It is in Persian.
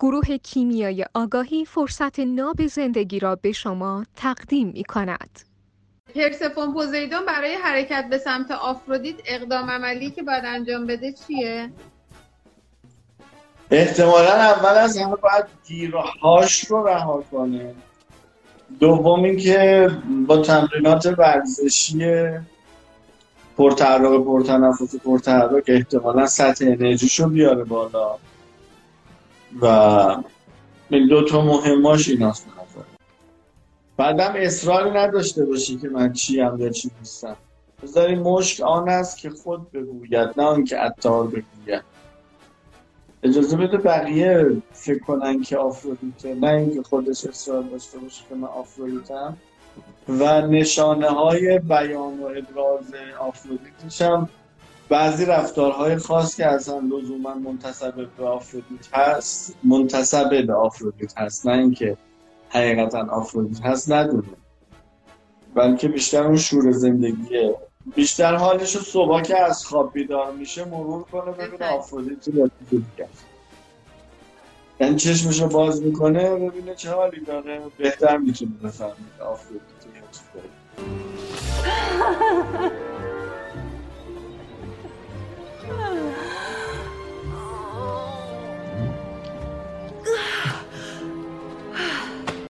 گروه کیمیای آگاهی فرصت ناب زندگی را به شما تقدیم می کند. پرسفون پوزیدون برای حرکت به سمت آفرودیت اقدام عملی که باید انجام بده چیه؟ احتمالا اول از همه باید گیرهاش رو رها کنه دوم اینکه با تمرینات ورزشی پرتحرک پرتنفس پرتحرک احتمالا سطح انرژیشو بیاره بالا و دو تا مهماش این هست بعدم اصرار نداشته باشی که من چی هم یا چی نیستم. بذاری مشک آن است که خود بگوید نه آنکه عطار بگوید. اجازه بده بقیه فکر کنن که آفرودیته نه اینکه خودش اصرار داشته باشه که من آفرودیتم. و نشانه های بیان و ابراز آفرودیتش هم بعضی رفتارهای خاص که اصلا لزوما منتصب به آفرودیت هست منتصب به آفرودیت هست نه اینکه حقیقتا آفرودیت هست ندونه بلکه بیشتر اون شور زندگیه بیشتر حالش رو صبح که از خواب بیدار میشه مرور کنه ببینه آفرودیت رو دیگه یعنی چشمش رو باز می‌کنه ببینه چه حالی داره. بهتر می‌تونه بفهمید آفرودیت چی